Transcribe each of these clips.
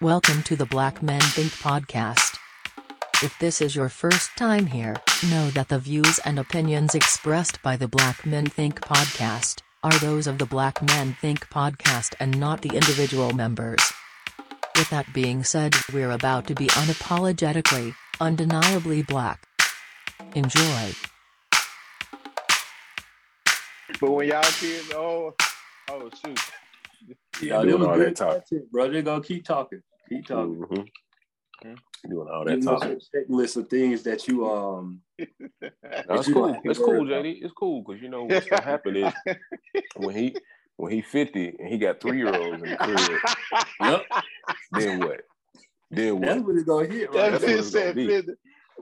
Welcome to the Black Men Think podcast. If this is your first time here, know that the views and opinions expressed by the Black Men Think podcast are those of the Black Men Think podcast and not the individual members. With that being said, we're about to be unapologetically, undeniably black. Enjoy. But when y'all kids, oh, oh shoot. Yeah, Y'all doing doing all good that talk. bro. They're gonna keep talking. Keep talking. Mhm. Mhm. Doing all that us talking. a checklist of things that you um No, that it's you cool. don't It's cool, about. JD. It's cool because you know what's gonna happen is when he when he fifty and he got three year olds in the crib, Yep. then what? Then That's what? what it's gonna hit right That's what there. it's gonna said be. 50.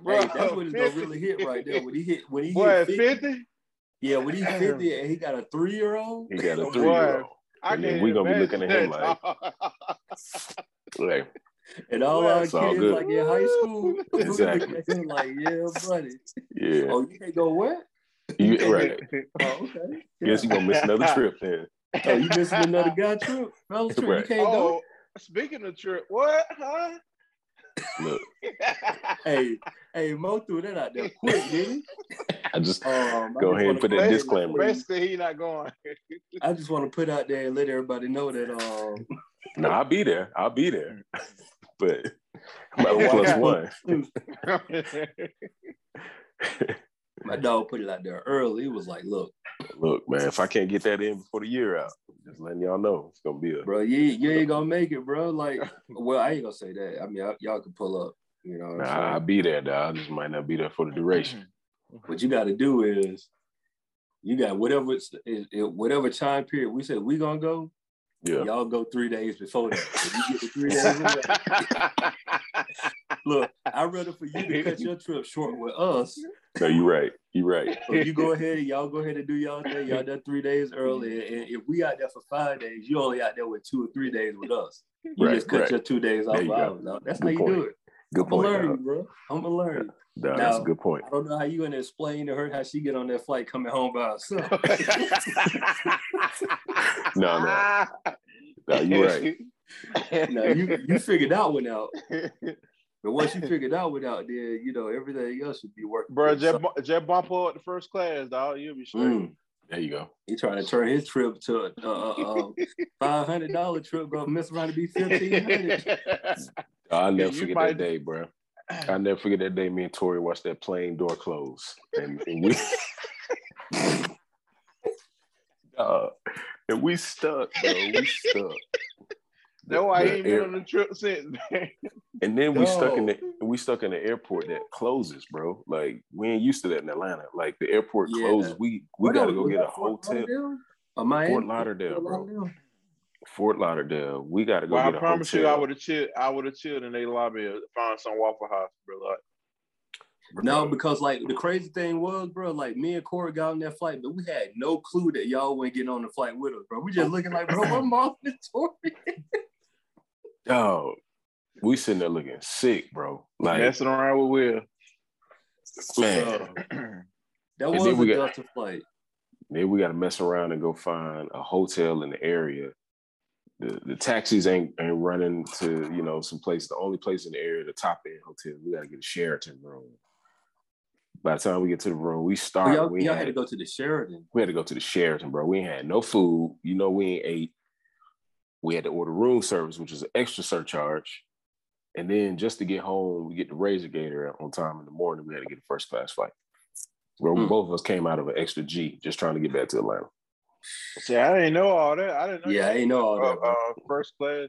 Bro, Hey, that's what it's gonna really hit right there. When he hit when he Boy, hit 50, 50? yeah, when he 50 and he got a three year old. He got a three year old. I And then can't we gonna be looking at him that. Like, And all Well, our it's all kids good. like in high school. Exactly. looking at him like, yeah, buddy. yeah, Oh, you can't go where? you right. Oh, okay. Guess you gonna miss another trip then. Oh, you missing another guy trip? Fellas trip, Right. you can't go. oh, speaking of trip, what? Huh? Look, Hey, hey, Mo threw that out there quick, didn't he? I just? Um, Go just ahead and put that disclaimer. Basically, he not going. I just want to put out there and let everybody know that um no, I'll be there. I'll be there. But about Yeah, one. my dog put it out there early. He was like, "Look, Look, man, if I can't get that in before the year out, just letting y'all know it's gonna be a bro, you you ain't gonna make it, bro." Like, well, I ain't gonna say that. I mean, I, y'all can pull up, you know. Nah, I'll be there, dog. I just might not be there for the duration. What you got to do is, you got whatever it's, it, it- whatever time period we said we gonna go. Yeah. Y'all go three days before that. You get the three days, look, I'd rather for you to cut your trip short with us No, you're right. You're right. So you go ahead, and y'all go ahead and do y'all thing. Y'all done three days early, and if we out there for five days, you only out there with two or three days with us. You Right, just cut right. your two days off. You of go. ours. That's Good how you do it. Good I'm point, learn bro. I'm gonna learn. You. Dog, that's a good point. I don't know how you gonna explain to her how she get on that flight coming home by herself. No, no. No, you're right. now you you figured that one out, but once you figured that one out, then you know everything else should be working. Bro, good. just, So- bu- just bump her up the first class, dog. You'll be straight. Mm. There you go. He trying to turn his trip to a uh, uh, five hundred dollar trip, gonna mess around to be fifteen hundred. I'll never You forget might- that day, bro. I'll never forget that day me and Tori watched that plane door close. And, and we Dog, uh, and we stuck, bro. We stuck. No, I ain't air- been on the trip since. And then we stuck in the we stuck in the airport that closes, bro. Like we ain't used to that in Atlanta. Like the airport Yeah. closes. We we What gotta go Was get a hotel. Lauderdale? Or Miami? Fort Lauderdale, Fort bro. Lauderdale? Fort Lauderdale. We gotta go well, I get a promise hotel. you, I would have chilled. I would have chilled in their lobby, and found some Waffle House, bro. Like, No, because like the crazy thing was, bro, like me and Corey got on that flight, but we had no clue that y'all wouldn't get on the flight with us, bro. We just looking like, bro, what mom and Tori? Dog, we sitting there looking sick, bro. Like messing around with Will. man, That And was a we got- Delta flight. then we gotta mess around and go find a hotel in the area. The the taxis ain't ain't running to you know some place. The only place in the area, the top end hotel. We gotta get a Sheraton room. By the time we get to the room, we start. y'all, we, y'all ain't had to go to the Sheraton. we had to go to the Sheraton, bro. We had no food. You know, we ain't ate. We had to order room service, which is an extra surcharge. And then just to get home, we get the Razor Gator on time in the morning. We had to get a first class flight. Where Hmm. both of us came out of an extra G, just trying to get back to Atlanta. See, I didn't know all that. I didn't know. Yeah, I didn't know all uh, that. bro. uh, first class.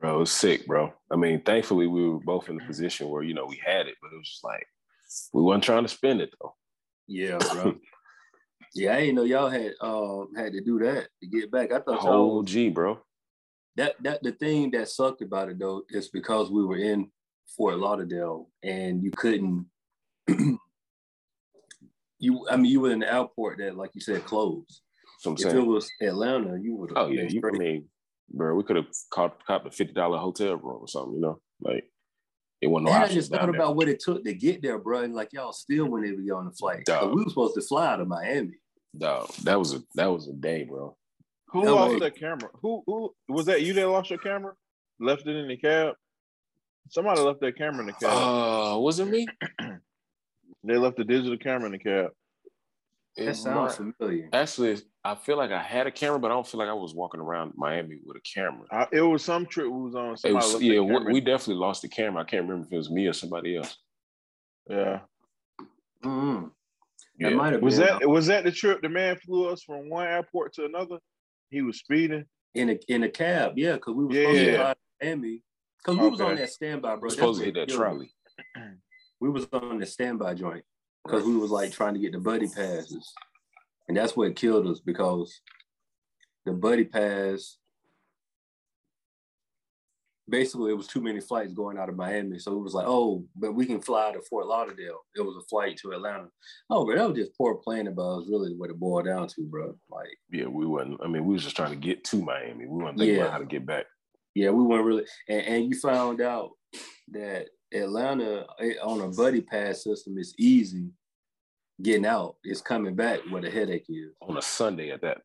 Bro, it was sick, bro. I mean, thankfully we were both in the position where, you know, we had it, but it was just like we wasn't trying to spend it though. Yeah, bro. yeah, I didn't know y'all had um had to do that to get back. I thought y'all whole was, G, bro. that that the thing that sucked about it though is because we were in Fort Lauderdale and you couldn't you I mean you were in the airport that like you said closed. That's what I'm If it saying. was Atlanta, you would have Oh yeah, you I mean, bro, we could have caught caught the fifty dollar hotel room or something, you know? Like it wasn't no and I just thought down there. about what it took to get there, bro. And like y'all still wouldn't even be on the flight. Dog. We were supposed to fly to Miami. Dog, that was a that was a day, bro. Who That lost was- that camera? Who who was that? You that lost your camera? left it in the cab? Somebody left their camera in the cab. Uh, was it me? they left the digital camera in the cab. That It sounds might- familiar. Actually, I feel like I had a camera, but I don't feel like I was walking around Miami with a camera. I, it was some trip we was on. It Somebody was, yeah, we, we definitely lost the camera. I can't remember if it was me or somebody else. yeah. Mm-hmm. That Yeah. might have Was been that was that the trip the man flew us from one airport to another? He was speeding. in a in a cab, yeah, because we were Yeah. supposed to fly to Miami. Because we was on that standby, bro. We're supposed to hit that killed trolley. We was on the standby joint because we was like trying to get the buddy passes, and that's what killed us because the buddy pass. Basically, it was too many flights going out of Miami, so it was like, oh, but we can fly to Fort Lauderdale. It was a flight to Atlanta. Oh, but that was just poor planning, but it was really what it boiled down to, bro. Like. Yeah, we wasn't. I mean, we was just trying to get to Miami. We weren't thinking Yeah. about how to get back. Yeah, we weren't really, and, and you found out that Atlanta eh, on a buddy pass system is easy getting out. It's coming back where the headache is. on a Sunday at that.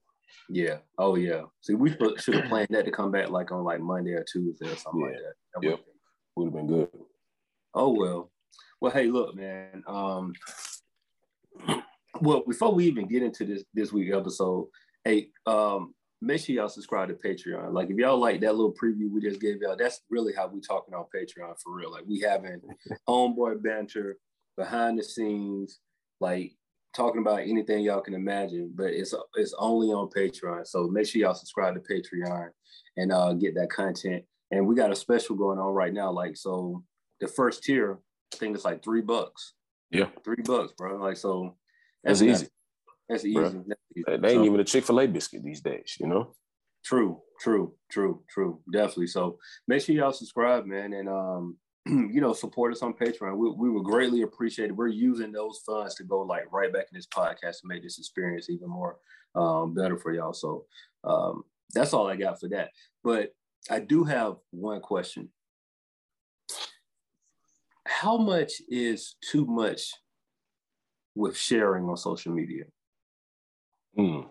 Yeah. Oh yeah. See, we should have planned that to come back like on like Monday or Tuesday or something like that. that Yep. Would have been good. Oh well. Well, hey, look, man. Um, well, before we even get into this this week episode, hey, um, make sure y'all subscribe to Patreon. Like, if y'all like that little preview we just gave y'all, that's really how we talking on Patreon for real. Like, we having homeboy banter behind the scenes, like talking about anything y'all can imagine. But it's it's only on Patreon, so make sure y'all subscribe to Patreon and uh, get that content. And we got a special going on right now. Like, so the first tier, I think it's like three bucks. Yeah. Three bucks, bro. Like, so That's easy. That's easy. Bruh. They ain't So- even a Chick Fil A biscuit these days. You know. True, true, true, true. Definitely. So make sure y'all subscribe, man, and um, you know, support us on Patreon. We, we would greatly appreciate it. We're using those funds to go like right back in this podcast to make this experience even more um better for y'all. So um that's all I got for that. But I do have one question. How much is too much with sharing on social media? Mm.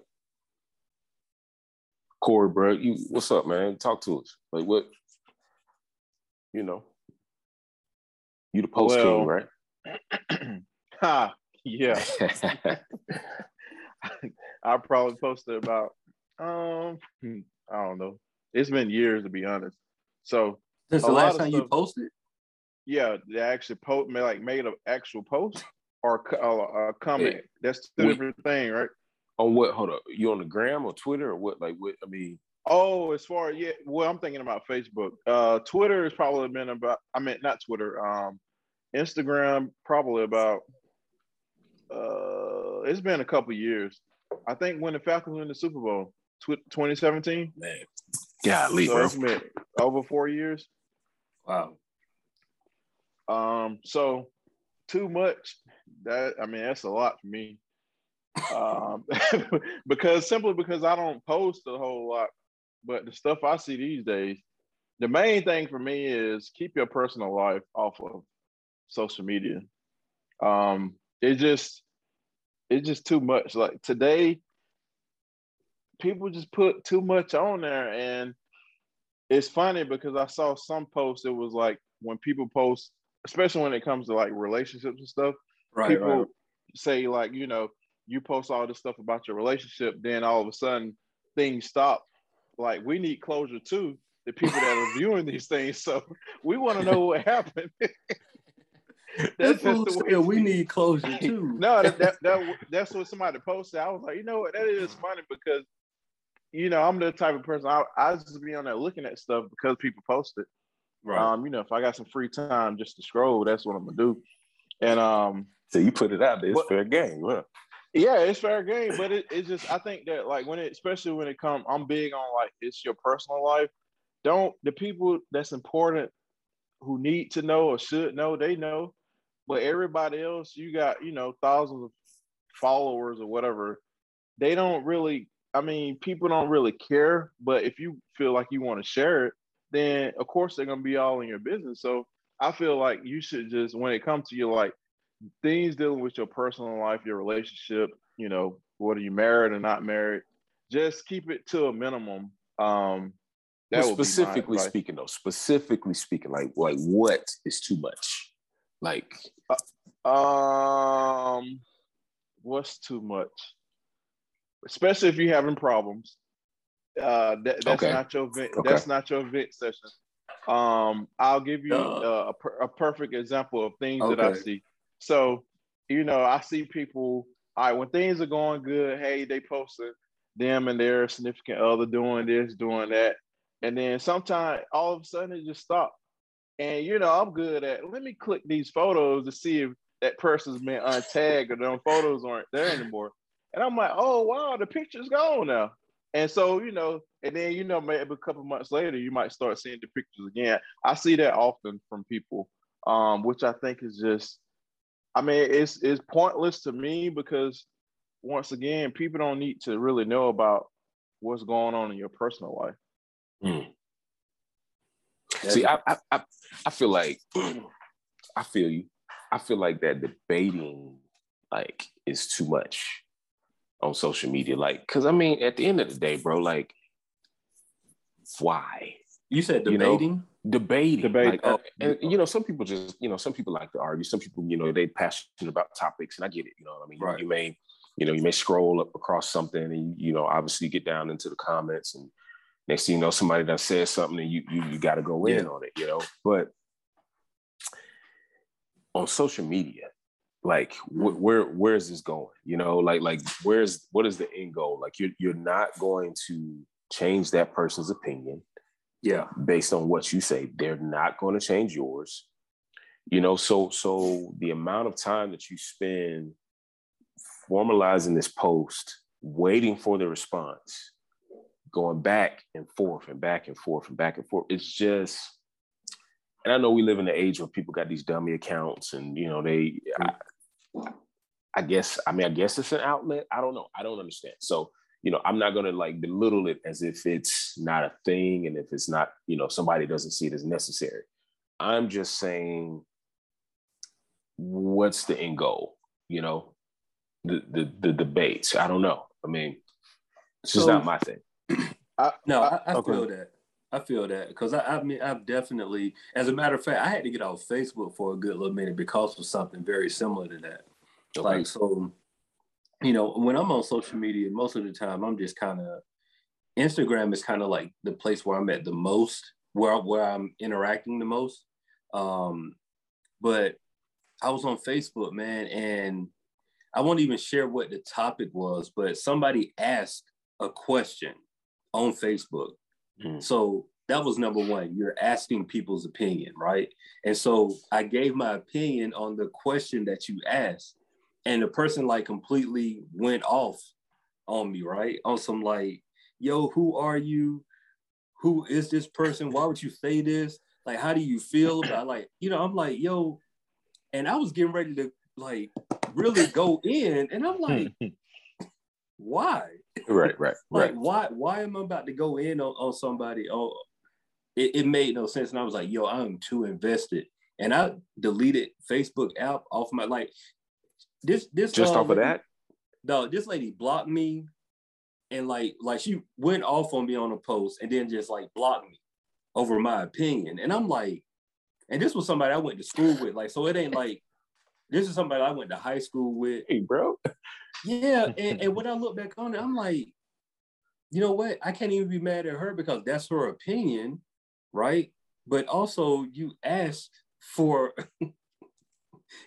Corey, bro, you what's up, man? Talk to us. Like what? You know, you the post Well, king, right? ha, yeah. I probably posted about um hmm, I don't know. It's been years to be honest. So Since the last of time you posted? yeah, they actually post like made an actual post or co- uh, a comment. Yeah. That's two We- different thing, right? On what? Hold up, you on the gram or Twitter or what? Like what? I mean, Oh, as far yeah, well, I'm thinking about Facebook. Uh, Twitter has probably been about. I mean, not Twitter. Um, Instagram probably about. Uh, it's been a couple years. I think when the Falcons win the Super Bowl, tw- 2017. man, golly, So it's been over four years. Wow. Um, so too much. That I mean, that's a lot for me. Um, because simply because I don't post a whole lot, but the stuff I see these days, the main thing for me is keep your personal life off of social media. Um, it just it's just too much. Like today, people just put too much on there, and it's funny because I saw some posts. It was like when people post, especially when it comes to like relationships and stuff Right, people right. say like you know you post all this stuff about your relationship then all of a sudden things stop like we need closure too the people that are viewing these things so we want to know what happened That's just the way we need closure too. no that, that, that that's what somebody posted i was like you know what that is funny because you know i'm the type of person i, I just be on there looking at stuff because people post it right. um you know if i got some free time just to scroll that's what i'm gonna do and um So you put it out there, it's What- fair game. Huh? Yeah, it's fair game, but it, it's just I think that like when it especially when it comes, I'm big on like it's your personal life. Don't the people that's important who need to know or should know, they know. But everybody else, you got, you know, thousands of followers or whatever, they don't really I mean, people don't really care, but if you feel like you want to share it, then of course they're gonna be all in your business. So I feel like you should just when it comes to your like things dealing with your personal life, your relationship, you know, whether you married or not married, just keep it to a minimum. Um, That Well, would be my specifically speaking, though, specifically speaking, like like what is too much? Like Um, what's too much? Especially if you're having problems. Uh, that, that's Okay. not your vent. Okay. That's not your vent session. Um, I'll give you uh, a, per- a perfect example of things that I see. So, you know, I see people. All right, when things are going good, hey, they posted them and their significant other doing this, doing that, and then sometimes all of a sudden it just stops. And you know, I'm good at. Let me click these photos to see if that person's been untagged or them photos aren't there anymore. And I'm like, oh wow, the picture's gone now. And so, you know, and then you know, maybe a couple months later, you might start seeing the pictures again. I see that often from people, um, which I think is just, I mean, it's it's pointless to me because once again, people don't need to really know about what's going on in your personal life. mm. see, I, I I I feel like I feel you. I feel like that debating like is too much on social media. Like, because I mean, at the end of the day, bro, like, why? you said you know, debating. Debate. Like, uh, and you know, some people just, you know, some people like to argue. Some people, you know, they passionate about topics, and I get it. You know, I mean, Right. you may, you know, you may scroll up across something, and you know, obviously get down into the comments, and next thing you know, somebody done said something, and you you, you got to go in Yeah. on it. You know, but on social media. Like wh- where where is this going? You know, like like where's what is the end goal? Like you're you're not going to change that person's opinion yeah. based on what you say. They're not going to change yours. You know so so the amount of time that you spend formalizing this post waiting for the response going back and forth and back and forth and back and forth it's just and i know we live in the age where people got these dummy accounts and you know they I, I guess i mean i guess it's an outlet. I don't know. I don't understand. So you know, I'm not going to like belittle it as if it's not a thing and if it's not, you know, somebody doesn't see it as necessary. I'm just saying, what's the end goal? You know, the the the debates. I don't know. I mean, it's just So- not my thing. I, No, I, I okay. feel that. I feel that because I, I mean, I've definitely, as a matter of fact, I had to get off Facebook for a good little minute because of something very similar to that. Okay. Like, so, you know, when I'm on social media, most of the time I'm just kind of, Instagram is kind of like the place where I'm at the most, where where I'm interacting the most. Um, but I was on Facebook, man, and I won't even share what the topic was, but somebody asked a question on Facebook. Mm. So that was number one. You're asking people's opinion, right? And so I gave my opinion on the question that you asked, and the person like completely went off on me, right? On some like, yo, who are you? Who is this person? Why would you say this? Like, how do you feel about like, you know, I'm like, yo, and I was getting ready to like really go in, and I'm like, why? Right, right, Like, right. why why am I about to go in on, on somebody? Oh, it, it made no sense. And I was like, yo, I'm too invested. And I deleted Facebook app off my like this this Just uh, off of that. No, this lady blocked me and like like she went off on me on a post and then just like blocked me over my opinion. And I'm like, and this was somebody I went to school with. Like, so it ain't like this is somebody I went to high school with. Hey, bro. Yeah, and, and when I look back on it, I'm like, you know what? I can't even be mad at her because that's her opinion, right? But also, you asked for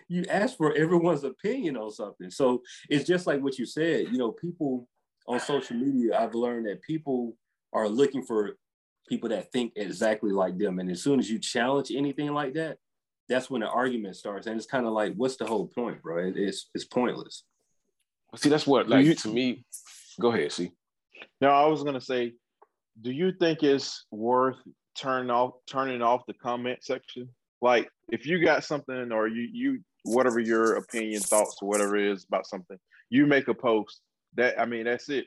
you ask for everyone's opinion on something. So it's just like what you said. You know, people on social media, I've learned that people are looking for people that think exactly like them, and as soon as you challenge anything like that, that's when the argument starts. And it's kind of like, what's the whole point, bro? It- It's it's pointless. See, that's what like you- to me. Go ahead. See. No, I was gonna say, do you think it's worth turning off turning off the comment section? Like if you got something or you you whatever your opinion, thoughts, or whatever it is about something, you make a post that I mean that's it.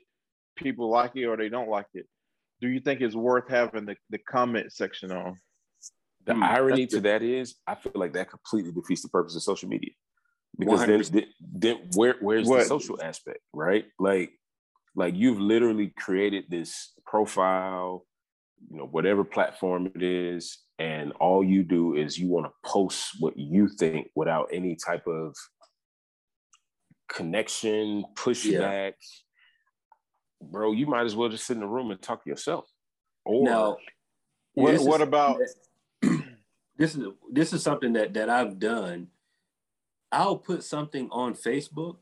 People like it or they don't like it. Do you think it's worth having the, the comment section on? The Hmm, irony to that is, I feel like that completely defeats the purpose of social media. Because then, 100%. then, then where where's the social aspect, right? Like, like you've literally created this profile, you know, whatever platform it is, and all you do is you want to post what you think without any type of connection, pushback, yeah. bro, you might as well just sit in the room and talk to yourself. Or now, what, what about this is this is something that that I've done. I'll put something on Facebook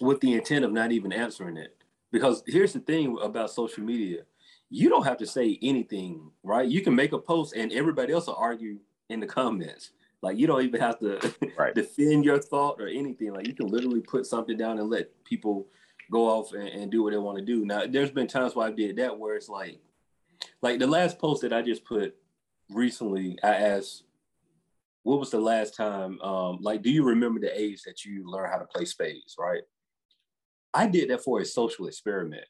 with the intent of not even answering it. Because here's the thing about social media. You don't have to say anything, right? You can make a post and everybody else will argue in the comments. Like you don't even have to right. defend your thought or anything. Like you can literally put something down and let people go off and, and do what they want to do. Now, there's been times where I did that where it's like, like the last post that I just put recently, I asked, what was the last time? Um, like, do you remember the age that you learned how to play spades? Right. I did that for a social experiment.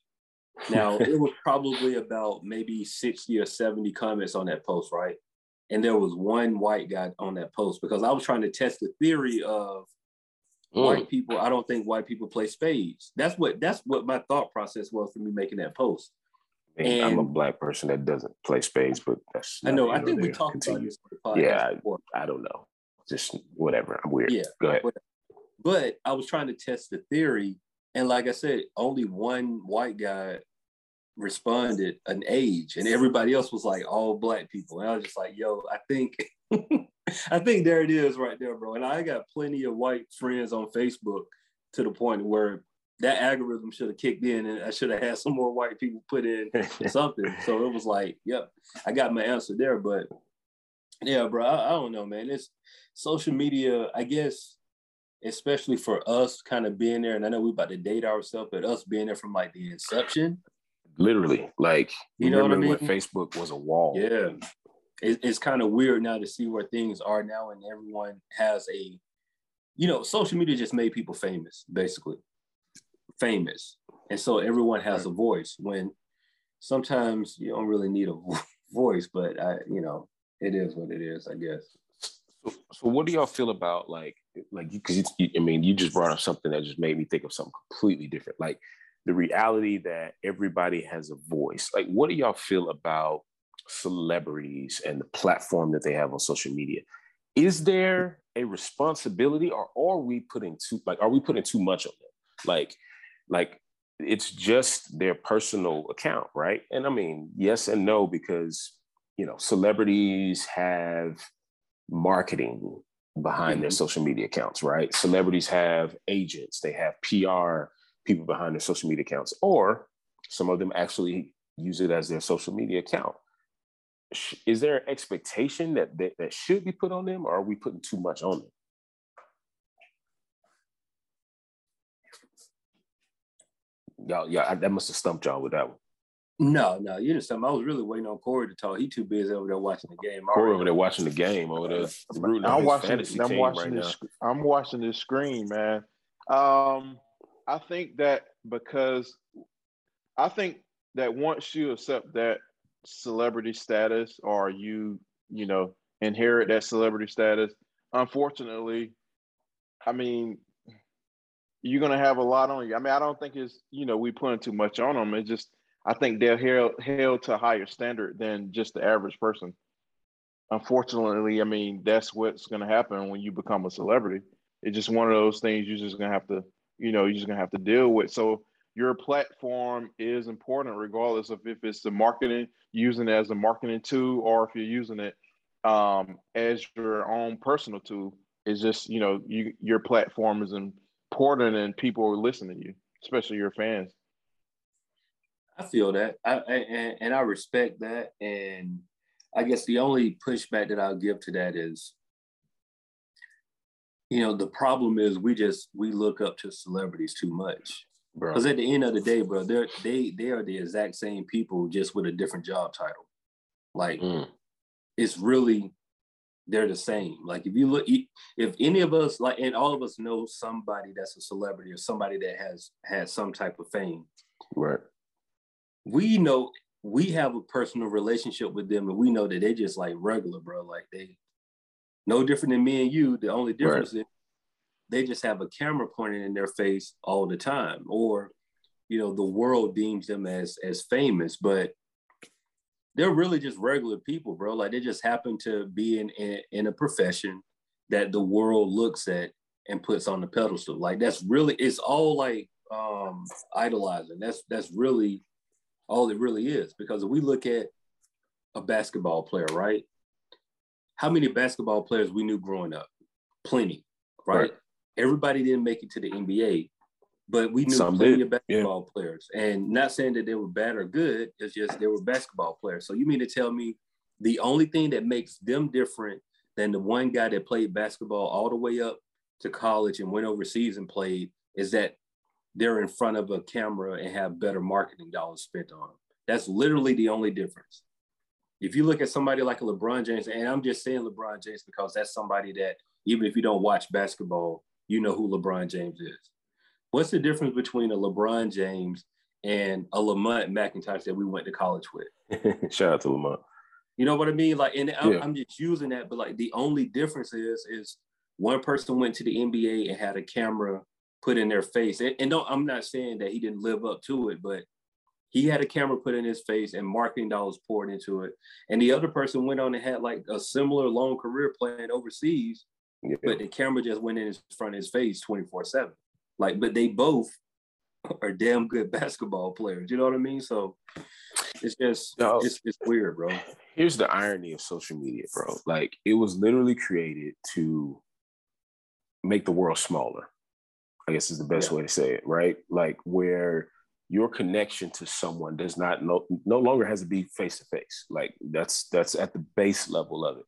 Now it was probably about maybe 60 or 70 comments on that post, right? And there was one white guy on that post because I was trying to test the theory of mm. white people. I don't think white people play spades. That's what that's what my thought process was for me making that post. And I'm a black person that doesn't play spades, but that's I know. I think we talked Continue. about this on the podcast. Yeah, I, I, don't know. Just whatever. I'm weird. Yeah. Go ahead. But, but I was trying to test the theory, and like I said, only one white guy responded an age, and everybody else was like all black people. And I was just like, yo, I think I think there it is right there, bro. And I got plenty of white friends on Facebook to the point where that algorithm should have kicked in and I should have had some more white people put in something. so it was like, yep, I got my answer there. But yeah, bro, I, I don't know, man. It's social media, I guess, especially for us kind of being there, and I know we're about to date ourselves, but us being there from like the inception. Literally, like you know what I mean? when Facebook was a wall. Yeah, it, it's kind of weird now to see where things are now, and everyone has a, you know, social media just made people famous, basically, famous, and so everyone has a voice. When sometimes you don't really need a voice, but I, you know, it is what it is, I guess. So, so what do y'all feel about like, like, because I mean, you just brought up something that just made me think of something completely different, like the reality that everybody has a voice. Like, what do y'all feel about celebrities and the platform that they have on social media. Is there a responsibility or are we putting too like are we putting too much on them? Like, like it's just their personal account, right? And I mean, yes and no, because you know, celebrities have marketing behind mm-hmm. their social media accounts, right? Celebrities have agents, they have PR people behind their social media accounts, or some of them actually use it as their social media account is there an expectation that, that that should be put on them, or are we putting too much on them? Y'all, yeah, that must have stumped y'all with that one. No, no, you didn't I was really waiting on Corey to talk. He too busy over there watching the game. Corey over there watching the game over there. I'm watching. I'm watching right this. Now. I'm watching this screen, man. Um, I think that because I think that once you accept that celebrity status or you, you know, inherit that celebrity status, unfortunately, I mean, you're gonna have a lot on you. I mean, I don't think it's you know we putting too much on them. It's just I think they're held held to a higher standard than just the average person. Unfortunately, I mean that's what's gonna happen when you become a celebrity. It's just one of those things you're just gonna have to you know you're just gonna have to deal with. So your platform is important regardless of if it's the marketing using it as a marketing tool or if you're using it um, as your own personal tool it's just you know you, your platform is important and people are listening to you especially your fans i feel that I, and, and i respect that and i guess the only pushback that i'll give to that is you know the problem is we just we look up to celebrities too much because at the end of the day, bro, they're they they are the exact same people, just with a different job title. Like mm. it's really they're the same. Like if you look, if any of us like, and all of us know somebody that's a celebrity or somebody that has had some type of fame, right? We know we have a personal relationship with them, and we know that they just like regular, bro. Like they no different than me and you. The only difference right. is they just have a camera pointed in their face all the time or you know the world deems them as as famous but they're really just regular people, bro. Like they just happen to be in, in in a profession that the world looks at and puts on the pedestal. Like that's really it's all like um idolizing. That's that's really all it really is. Because if we look at a basketball player, right? How many basketball players we knew growing up? Plenty, right? right. Everybody didn't make it to the NBA, but we knew Some plenty did. of basketball yeah. players. And not saying that they were bad or good, it's just they were basketball players. So you mean to tell me the only thing that makes them different than the one guy that played basketball all the way up to college and went overseas and played is that they're in front of a camera and have better marketing dollars spent on them. That's literally the only difference. If you look at somebody like a LeBron James, and I'm just saying LeBron James because that's somebody that even if you don't watch basketball, you know who LeBron James is. What's the difference between a LeBron James and a Lamont McIntosh that we went to college with? Shout out to Lamont. You know what I mean? Like, and I'm, yeah. I'm just using that, but like the only difference is is one person went to the NBA and had a camera put in their face. And, and don't, I'm not saying that he didn't live up to it, but he had a camera put in his face and marketing dollars poured into it. And the other person went on and had like a similar long career playing overseas, yeah. but the camera just went in his front of his face 24 7. Like, but they both are damn good basketball players. You know what I mean? So it's just no, it's, it's weird, bro. Here's the irony of social media, bro. Like it was literally created to make the world smaller. I guess is the best yeah. way to say it, right? Like where your connection to someone does not no, no longer has to be face to face. Like that's that's at the base level of it.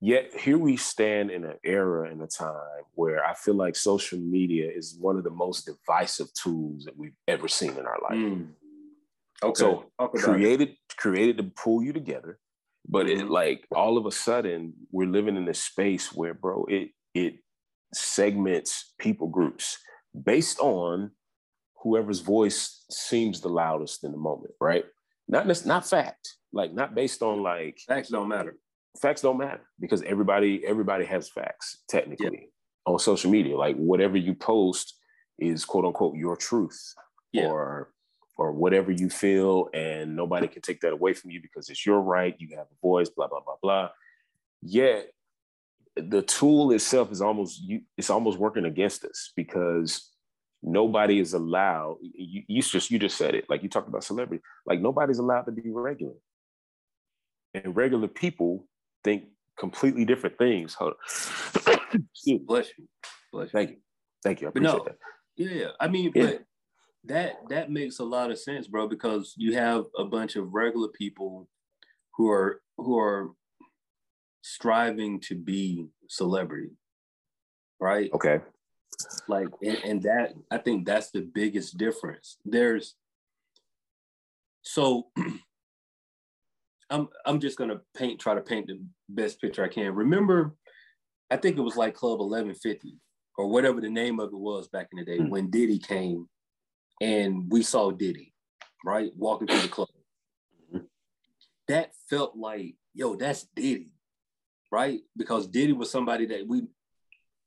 Yet here we stand in an era and a time where I feel like social media is one of the most divisive tools that we've ever seen in our life. Mm. Okay. So created created to pull you together, but mm-hmm. it like all of a sudden we're living in this space where, bro, it it segments people groups based on whoever's voice seems the loudest in the moment, right? Not not fact, like not based on like facts don't matter. Facts don't matter because everybody everybody has facts technically yep. on social media. Like whatever you post is quote unquote your truth yep. or or whatever you feel, and nobody can take that away from you because it's your right. You have a voice, blah blah blah blah. Yet the tool itself is almost it's almost working against us because nobody is allowed you, you just you just said it like you talked about celebrity like nobody's allowed to be regular. And regular people think completely different things. Hold on. bless you. Bless you. Thank you. Thank you. I appreciate no, that. yeah. I mean yeah. but that that makes a lot of sense bro because you have a bunch of regular people who are who are striving to be celebrity, right? Okay. Like, and, and that I think that's the biggest difference. There's so I'm I'm just gonna paint try to paint the best picture I can. Remember, I think it was like Club 1150 or whatever the name of it was back in the day mm-hmm. when Diddy came and we saw Diddy, right, walking through the club. Mm-hmm. That felt like, yo, that's Diddy right? Because Diddy was somebody that we,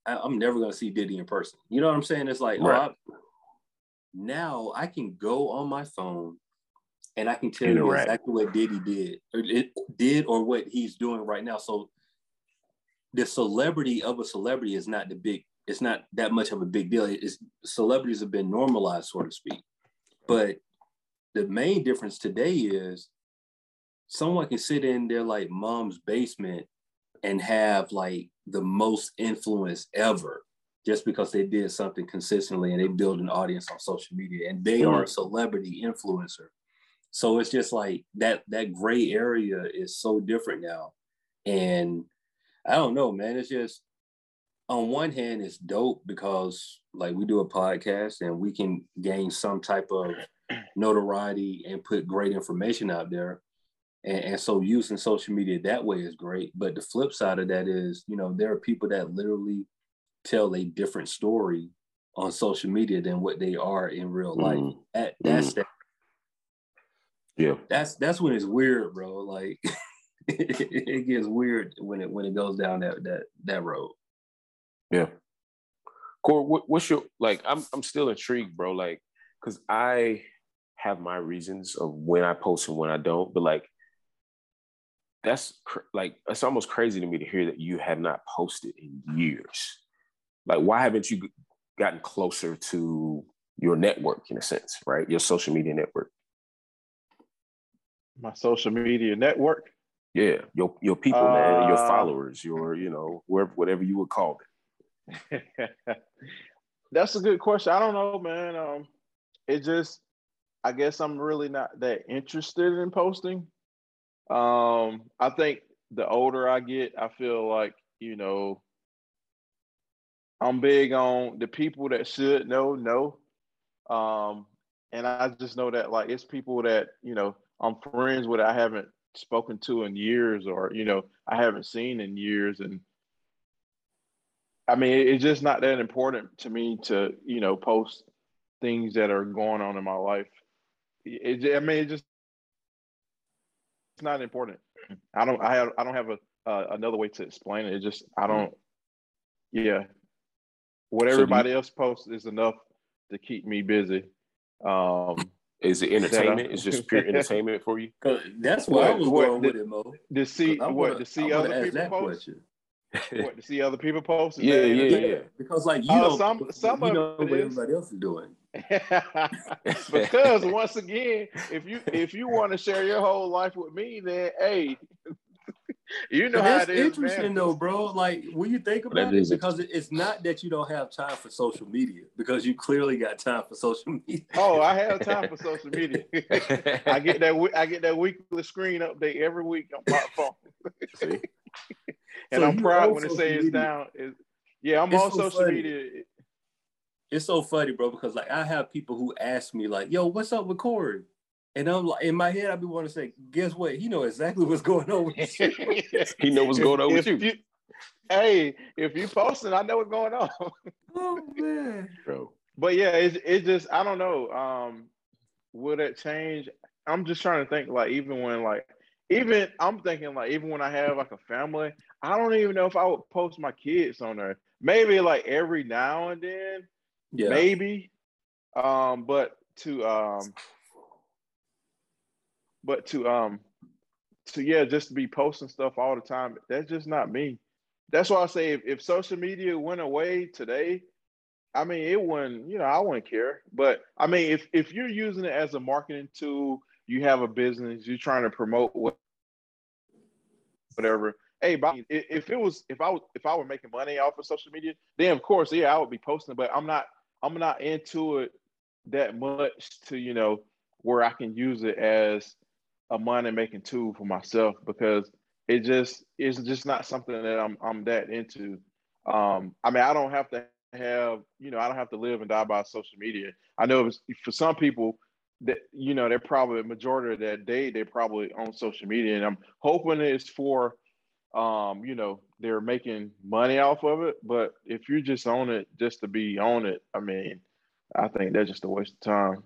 I, am never gonna see Diddy in person. You know what I'm saying? It's like, oh, right. oh, I, now I can go on my phone and I can tell you exactly what Diddy did, or it did, or what he's doing right now. So the celebrity of a celebrity is not the big. It's not that much of a big deal. It's celebrities have been normalized, so to speak. But the main difference today is someone can sit in their like mom's basement and have like the most influence ever just because they did something consistently and they build an audience on social media and they are a mm-hmm. celebrity influencer. So it's just like that that gray area is so different now. And I don't know, man. It's just on one hand, it's dope because like we do a podcast and we can gain some type of notoriety and put great information out there. And, and, so using social media that way is great. But the flip side of that is, you know, there are people that literally tell a different story on social media than what they are in real life. Mm. That, that's mm. that. Yeah. That's that's when it's weird, bro. Like it gets weird when it when it goes down that that that road. Yeah. Core, what, what's your like? I'm I'm still intrigued, bro. Like, cause I have my reasons of when I post and when I don't, but like that's cr- like it's almost crazy to me to hear that you have not posted in years. Like, why haven't you gotten closer to your network in a sense, right? Your social media network. My social media network. Yeah, your your people, uh, man, your Uh, followers, your you know, wherever whatever you would call it. That's a good question. I don't know, man. Um, it just, I guess I'm really not that interested in posting. Um, I think the older I get, I feel like you know, I'm big on the people that should know know. Um, and I just know that like it's people that you know I'm friends with. I haven't spoken to in years, or you know, I haven't seen in years, and I mean, it's just not that important to me to, you know, post things that are going on in my life. It, I mean, it just not important. I don't. I have. I don't have a uh, another way to explain it. It just. I don't. Yeah. What So do you- everybody else posts is enough to keep me busy. Um, Is it entertainment? It's just pure entertainment for you? That's why I was what going the- with it, Mo. 'Cause to see what wanna- to see other people that post. question. What to see other people post? Is Yeah, yeah, yeah. Because like you Uh, don't, some- some you of know it what is. everybody else is doing. because once again, if you if you want to share your whole life with me, then hey, you know But how that's it is, interesting man. though, bro. Like when you think That about it, is because it- it's not that you don't have time for social media, because you clearly got time for social media. Oh, I have time for social media. I get that. I get that weekly screen update every week on my phone, See? and So I'm proud when it social says media. down. It, yeah, I'm It's on so social funny. media. It's so funny, bro, because like I have people who ask me, like, yo, what's up with Corey? And I'm like, in my head, I be wanting to say, guess what? He know exactly what's going on with you. He know what's going on with If you, Hey, if you posting, I know what's going on. oh man. bro. But yeah, it's it just I don't know. Um, will it change? I'm just trying to think like even when like even I'm thinking like even when I have like a family, I don't even know if I would post my kids on there. Maybe like every now and then, Yeah. maybe. Um, but to um, but to um, to yeah, just to be posting stuff all the time. That's just not me. That's why I say if, if social media went away today, I mean, it wouldn't, you know, I wouldn't care. But I mean, if if you're using it as a marketing tool, you have a business, you're trying to promote whatever. Hey, i- if it was, if I was, if I were making money off of social media, then of course, yeah, I would be posting. But I'm not, I'm not into it that much to, you know, where I can use it as a money making tool for myself because it just it's just not something that I'm I'm that into. Um, I mean, I don't have to have you know I don't have to live and die by social media. I know for some people that you know they're probably majority of that day they're probably on social media, and I'm hoping it's for um, you know they're making money off of it. But if you're just on it just to be on it, I mean, I think that's just a waste of time.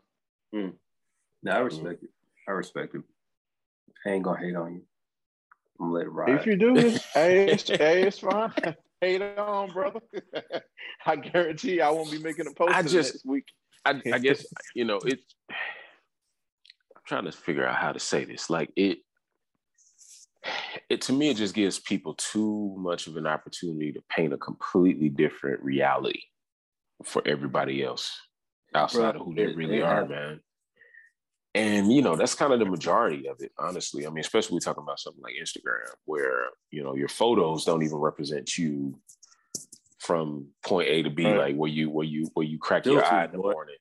No, I respect it. I respect it. I ain't gonna hate on you. I'm gonna let it ride. If you do, hey, it's, hey, it's fine. Hate on, brother. I guarantee I won't be making a post I just- next week. I, I guess you know it's. I'm trying to figure out how to say this. Like it, it to me, it just gives people too much of an opportunity to paint a completely different reality for everybody else outside Bro, of who they really are, man. And you know that's kind of the majority of it, honestly. I mean, especially we talking about something like Instagram, where you know your photos don't even represent you from point A to B, Right. like where you where you where you crack your eye in the boy. morning.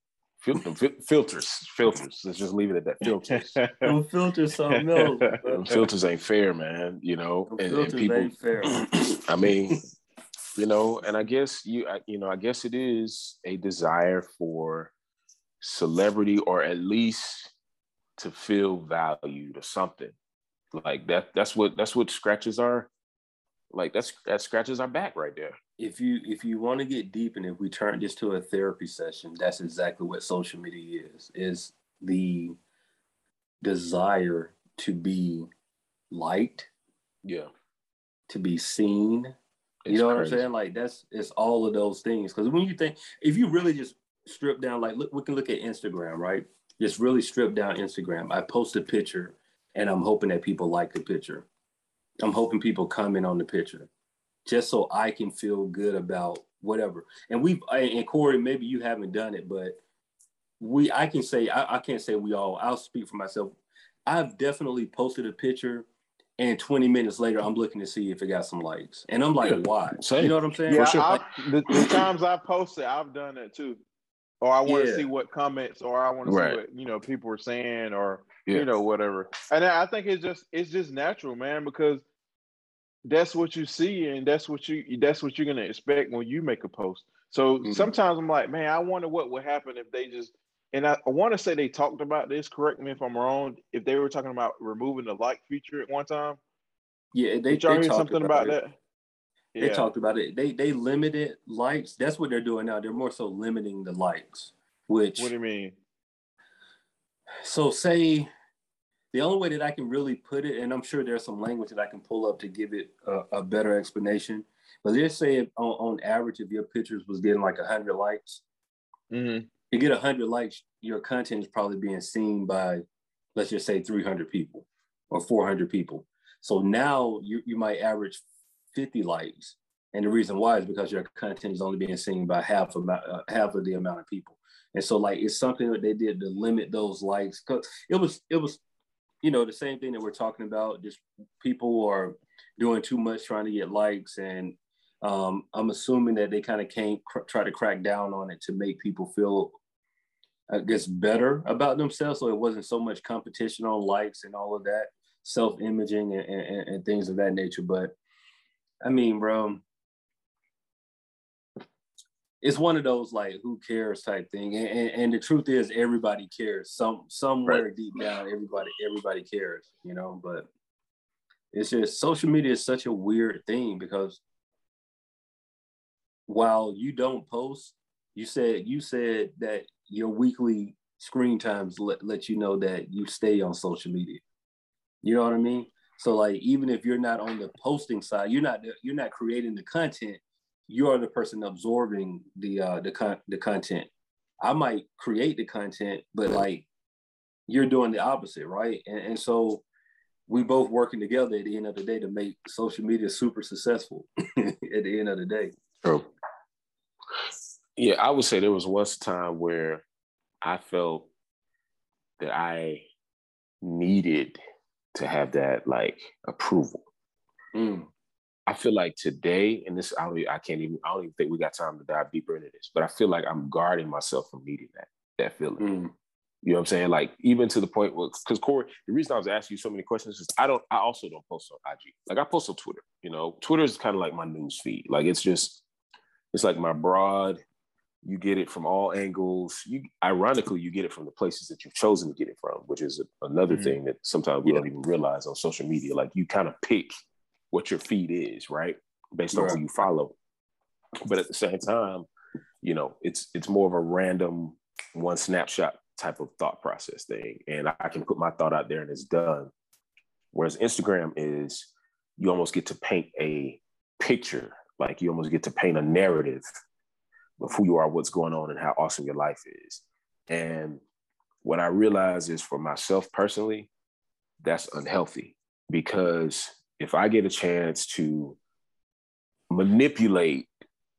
Fil- fil- filters, filters. Let's just leave it at that. Filters. Filters something else. bro. Filters ain't fair, man. You know, and, and people. ain't fair. I mean, you know, and I guess you, I, you know, I guess it is a desire for celebrity, or at least to feel valued or something like that. That's what that's what scratches are. Like that's that scratches our back right there. if you if you want to get deep and if we turn this to a therapy session that's exactly what social media is. Is the desire to be liked. Yeah, to be seen. You It's know what i'm saying? Like that's it's all of those things. Because when you think if you really just strip down like look we can look at instagram right? Just really strip down instagram. I post a picture and i'm hoping that people like the picture I'm hoping people comment on the picture, just so I can feel good about whatever. And we and Corey, maybe you haven't done it, but we I can say I, I can't say we all. I'll speak for myself. I've definitely posted a picture and 20 minutes later i'm looking to see if it got some likes and i'm like yeah, why same. you know what i'm saying yeah sure. the, the, times i posted i've done that too or i want to yeah. see what comments or i want right. to see what you know people are saying or yeah. you know whatever and i think it's just it's just natural man because that's what you see and that's what you that's what you're gonna expect when you make a post so mm-hmm. sometimes i'm like man i wonder what would happen if they just and I, I want to say they talked about this. Correct me if I'm wrong. If they were talking about removing the like feature at one time. Yeah, they, they hear something about, about that. They yeah. talked about it. They they limited likes. That's what they're doing now. They're more so limiting the likes. Which what do you mean? So say the only way that I can really put it, and I'm sure there's some language that I can pull up to give it a, a better explanation. But let's say on, on average, if your pictures was getting like hundred likes, mm-hmm you get 100 likes, your content is probably being seen by, let's just say 300 people or 400 people. So now you, you might average 50 likes. And the reason why is because your content is only being seen by half of, uh, half of the amount of people. And so like, it's something that they did to limit those likes. Cause it was, it was, you know, the same thing that we're talking about, just people are doing too much trying to get likes and um, I'm assuming that they kind of can't cr- try to crack down on it to make people feel, I guess, better about themselves. So it wasn't so much competition on likes and all of that, self imaging and, and, and, things of that nature. But I mean, bro, it's one of those like who cares type thing. And, and, and the truth is, everybody cares. Some somewhere right. deep down, everybody everybody cares, you know. But it's just social media is such a weird thing because while you don't post, you said you said that your weekly screen times let, let you know that you stay on social media. You know what I mean? So like even if you're not on the posting side, you're not you're not creating the content. You are the person absorbing the uh, the con- the content. I might create the content, but like you're doing the opposite, right? And, and so we both working together at the end of the day to make social media super successful at the end of the day. True. Yeah, I would say there was once a time where I felt that I needed to have that like approval. Mm. I feel like today, and this I don't, I can't even I don't even think we got time to dive deeper into this, but I feel like I'm guarding myself from needing that that feeling. Mm. You know what I'm saying? Like even to the point where, because Corey, the reason I was asking you so many questions is I don't, I also don't post on IG. Like I post on Twitter. You know, Twitter is kind of like my news feed. Like it's just it's like my broad you get it from all angles you ironically you get it from the places that you've chosen to get it from which is a, another mm-hmm. thing that sometimes we yeah. don't even realize on social media like you kind of pick what your feed is right? Based on who you follow. But at the same time you know it's it's more of a random one snapshot type of thought process thing. And i can put my thought out there and it's done. Whereas instagram is you almost get to paint a picture. Like you almost get to paint a narrative of who you are, what's going on, and how awesome your life is. And what I realize is for myself personally, that's unhealthy because if I get a chance to manipulate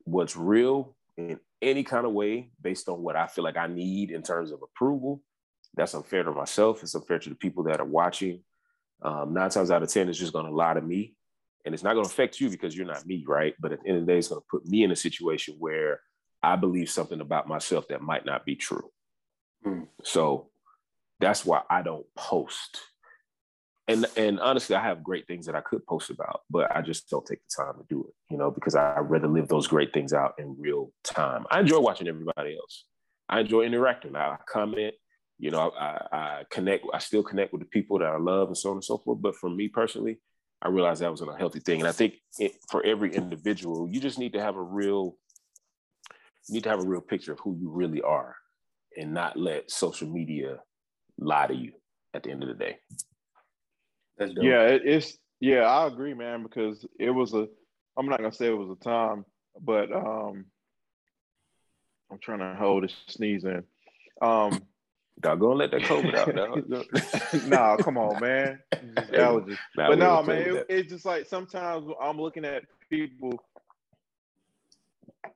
what's real in any kind of way based on what I feel like I need in terms of approval, that's unfair to myself. It's unfair to the people that are watching. Um, nine times out of 10, it's just going to lie to me and it's not going to affect you because you're not me, right? But at the end of the day, it's going to put me in a situation where I believe something about myself that might not be true. Mm. So that's why I don't post. And and honestly, I have great things that I could post about, but I just don't take the time to do it, you know, because I rather live those great things out in real time. I enjoy watching everybody else. I enjoy interacting. I comment, you know, I, I connect. I still connect with the people that I love and so on and so forth. But for me personally, I realized that was a healthy thing. And I think it, for every individual, you just need to have a real, need to have a real picture of who you really are and not let social media lie to you at the end of the day. Yeah, it, it's, yeah, I agree, man, because it was a, I'm not to say it was a time, but um, I'm trying to hold a sneeze in. Um, Dog, go and let that COVID out. dog. nah, come on, man. Allergy. Nah, but no, don't man, it, it's just like sometimes I'm looking at people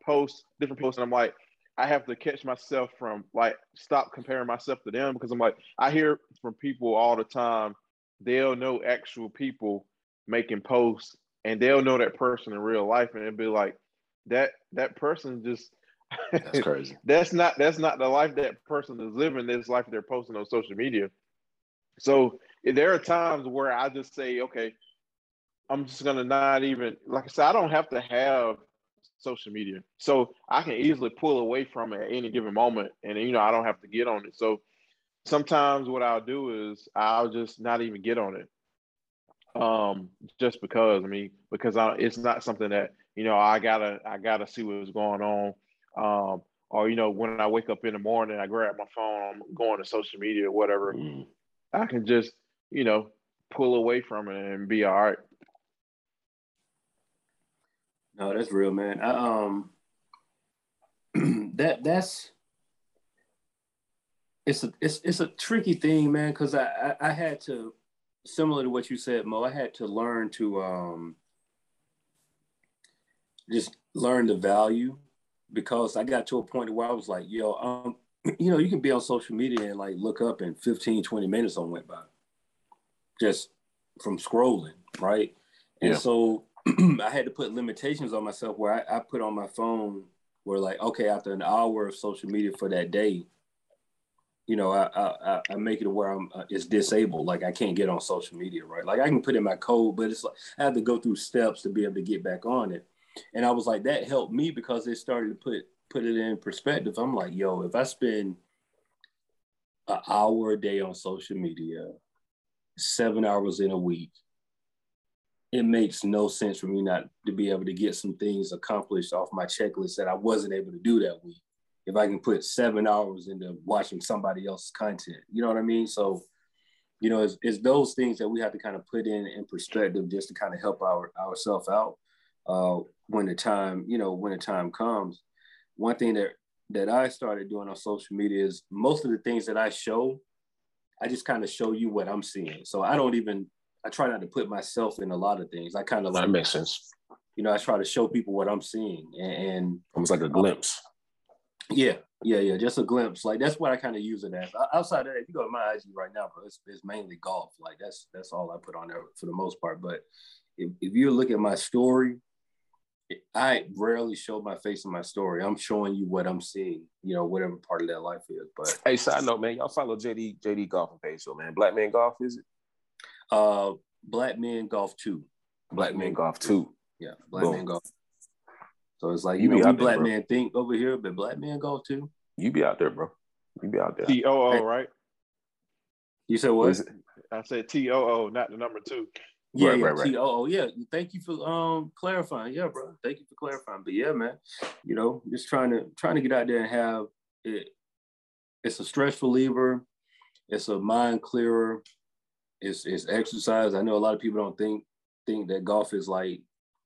post different posts, and I'm like, I have to catch myself from like stop comparing myself to them because I'm like, I hear from people all the time. They'll know actual people making posts, and they'll know that person in real life, and it'll be like that. That person just That's crazy. that's not that's not the life that person is living. This life they're posting on social media. So there are times where I just say, okay, I'm just gonna not even like I said, I don't have to have social media, so I can easily pull away from it at any given moment, and you know I don't have to get on it. So sometimes what I'll do is I'll just not even get on it, um, just because I mean because I, it's not something that you know I gotta I gotta see what's going on, um, or you know when I wake up in the morning I grab my phone, I'm going to social media or whatever. Mm. I can just, you know, pull away from it and be all right. No, that's real, man. I, um, that that's it's a it's it's a tricky thing, man, because I, I I had to similar to what you said, Mo. I had to learn to um just learn the value because I got to a point where I was like, yo, um, you know, you can be on social media and like look up and 15, 20 minutes on went by just from scrolling, right? And Yeah. so I had to put limitations on myself where I, I put on my phone where like, okay, after an hour of social media for that day, you know, I I, I- make it where I'm uh, it's disabled. Like I can't get on social media, right? Like I can put in my code, but it's like I have to go through steps to be able to get back on it. And I was like, that helped me because it started to put put it in perspective. I'm like, yo, if I spend an hour a day on social media, seven hours in a week, it makes no sense for me not to be able to get some things accomplished off my checklist that I wasn't able to do that week. If I can put seven hours into watching somebody else's content, you know what I mean? So, you know, it's, it's those things that we have to kind of put in in perspective just to kind of help our ourselves out uh, when the time, you know, when the time comes. One thing that that I started doing on social media is most of the things that I show, I just kind of show you what I'm seeing. So I don't even I try not to put myself in a lot of things. I kind of like That makes sense. you know I try to show people what I'm seeing and, and Almost like a glimpse. Yeah, yeah, yeah, just a glimpse. Like that's what I kind of use it as. Outside of that, if you go to my IG right now, bro, it's, it's mainly golf. Like that's that's all I put on there for the most part. But if, if you look at my story, I rarely show my face in my story. I'm showing you what I'm seeing, you know, whatever part of that life is. But Hey, side note, man, y'all follow JD JD golfing page, so man, Black Man Golf is it? uh Black Men Golf Two. Black Man Golf too. Yeah, Black. Men Golf. So it's like, You you, know, be we out there, black bro. men think over here, but black men golf too. You be out there, bro. You be out there. T O O, right? You said What what? is? I said T O O, not the number two. Yeah, Right, yeah, right, right. T- oh, oh, yeah. Thank you for um clarifying. Yeah, bro. Thank you for clarifying. But yeah, man, you know, just trying to trying to get out there and have it. It's a stress reliever. It's a mind clearer. It's it's exercise. I know a lot of people don't think think that golf is like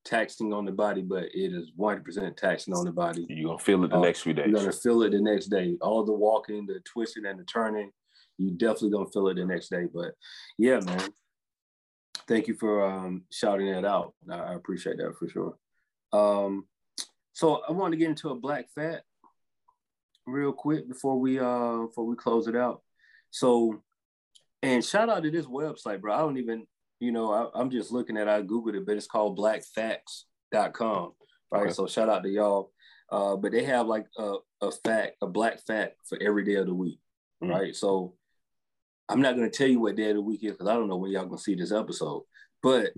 taxing on the body, but it is one hundred percent taxing on the body. You're gonna feel it the Uh, next few days. You're gonna feel it the next day. All the walking, the twisting, and the turning, you definitely gonna feel it the next day. But yeah, man. Thank you for um, shouting that out. I, I appreciate that for sure. Um, so I want to get into a black fat real quick before we uh before we close it out. So, and shout out to this website, bro. I don't even, you know, I, I'm just looking at. I googled it, but it's called blackfacts.com. Right. Okay. So shout out to y'all. Uh, but they have like a, a fact, a black fact for every day of the week. Mhm. Right. So I'm not gonna tell you what day of the week is because I don't know when y'all gonna see this episode. But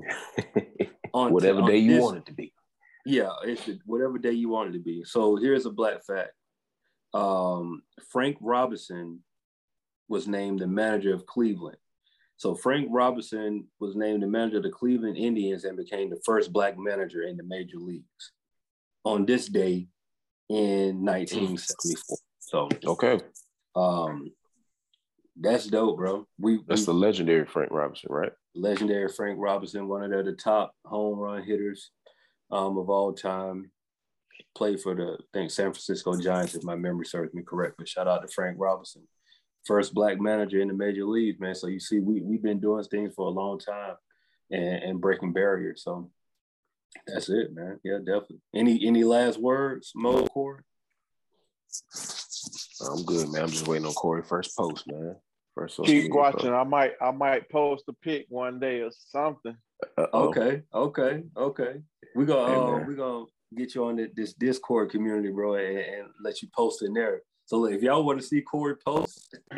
on Whatever on day you this- want it to be. yeah, it's the- whatever day you want it to be. So here's a black fact. Um, Frank Robinson was named the manager of Cleveland. So Frank Robinson was named the manager of the Cleveland Indians and became the first black manager in the major leagues on this day in 1974. So Okay. um, that's dope, bro. We, That's we the legendary Frank Robinson, right? legendary Frank Robinson, one of the, top home run hitters um, of all time. Played for the I think San Francisco Giants, if my memory serves me correctly. Shout out to Frank Robinson. First black manager in the major leagues, man. So you see, we we've been doing things for a long time and, and breaking barriers. So that's it, man. Yeah, definitely. Any any last words, Mo Corey? I'm good, man. I'm just waiting on Corey first post, man. First Keep watching. Post. I might I might post a pic one day or something. Uh-oh. Okay, okay, okay. We gonna hey, uh, we gonna get you on the, this Discord community, bro, and, and, let you post in there. So if y'all want to see Corey post,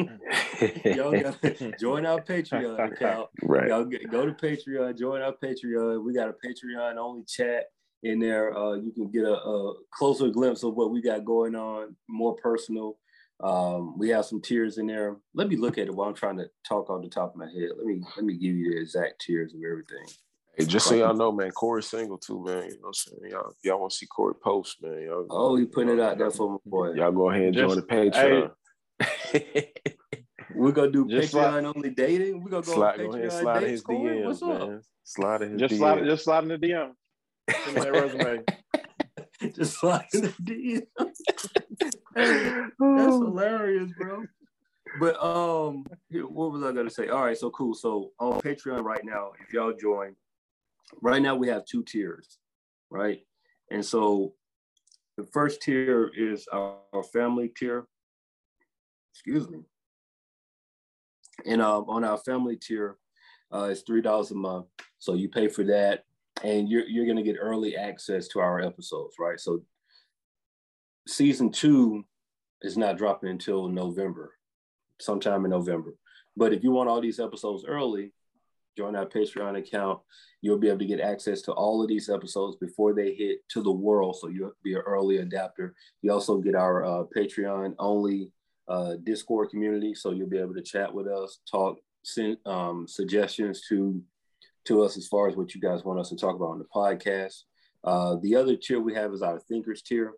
y'all gotta join our Patreon account. Right. Y'all go to Patreon, join our Patreon. We got a Patreon only chat in there. Uh, you can get a, a, closer glimpse of what we got going on, more personal. Um, we have some tiers in there. Let me look at it while I'm trying to talk off the top of my head. Let me let me give you the exact tiers of everything. Hey, just so y'all know, man, Corey's single too, man. You know what I'm saying? Y'all, y'all want to see Corey post, man. Y'all, oh, he putting it out there for my boy. Y'all go ahead and just, join the Patreon. Hey. We're gonna do just Patreon slide, only dating. We're gonna go slide, go ahead, slide his DMs, What's man. Up? Slide in his just DMs. slide, just slide in the DM. Send that resume. just slide in the DM. That's hilarious, bro. But um, what was I gonna say? All right, so cool. So on Patreon right now, if y'all join, right now we have two tiers, right? And so the first tier is our, our family tier. Excuse me. And um, on our family tier, uh, it's three dollars a month. So you pay for that, and you're you're gonna get early access to our episodes, right? So season two is not dropping until November, sometime in November. But if you want all these episodes early, join our Patreon account. You'll be able to get access to all of these episodes before they hit to the world. So you'll be an early adapter. You also get our uh, Patreon only uh, Discord community. So you'll be able to chat with us, talk, send um, suggestions to to us as far as what you guys want us to talk about on the podcast. Uh, the other tier we have is our thinkers tier.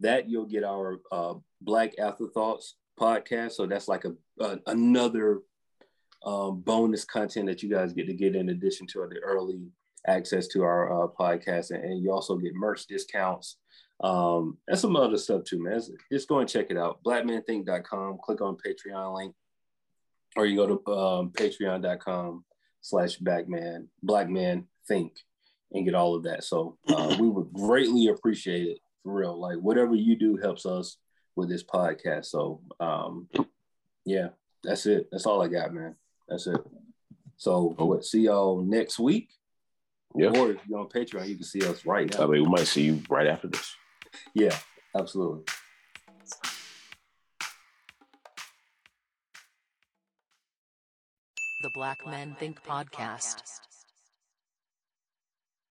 That you'll get our uh, Black Afterthoughts podcast. So that's like a, a another um, bonus content that you guys get to get in addition to the early access to our uh, podcast, and, and, you also get merch discounts um, and some other stuff too, man. Just go and check it out. Blackmanthink.com. Click on Patreon link, or you go to um, Patreon.com slash Blackman Blackman Think and get all of that. So uh, we would greatly appreciate it for real. Like whatever you do helps us with this podcast. So um, yeah, that's it. That's all I got, man. That's it. So oh. what? See y'all next week. Yeah. Or if you're on Patreon, you can see us right now. I mean, we might see you right after this. Yeah, absolutely. The Black Men Think podcast.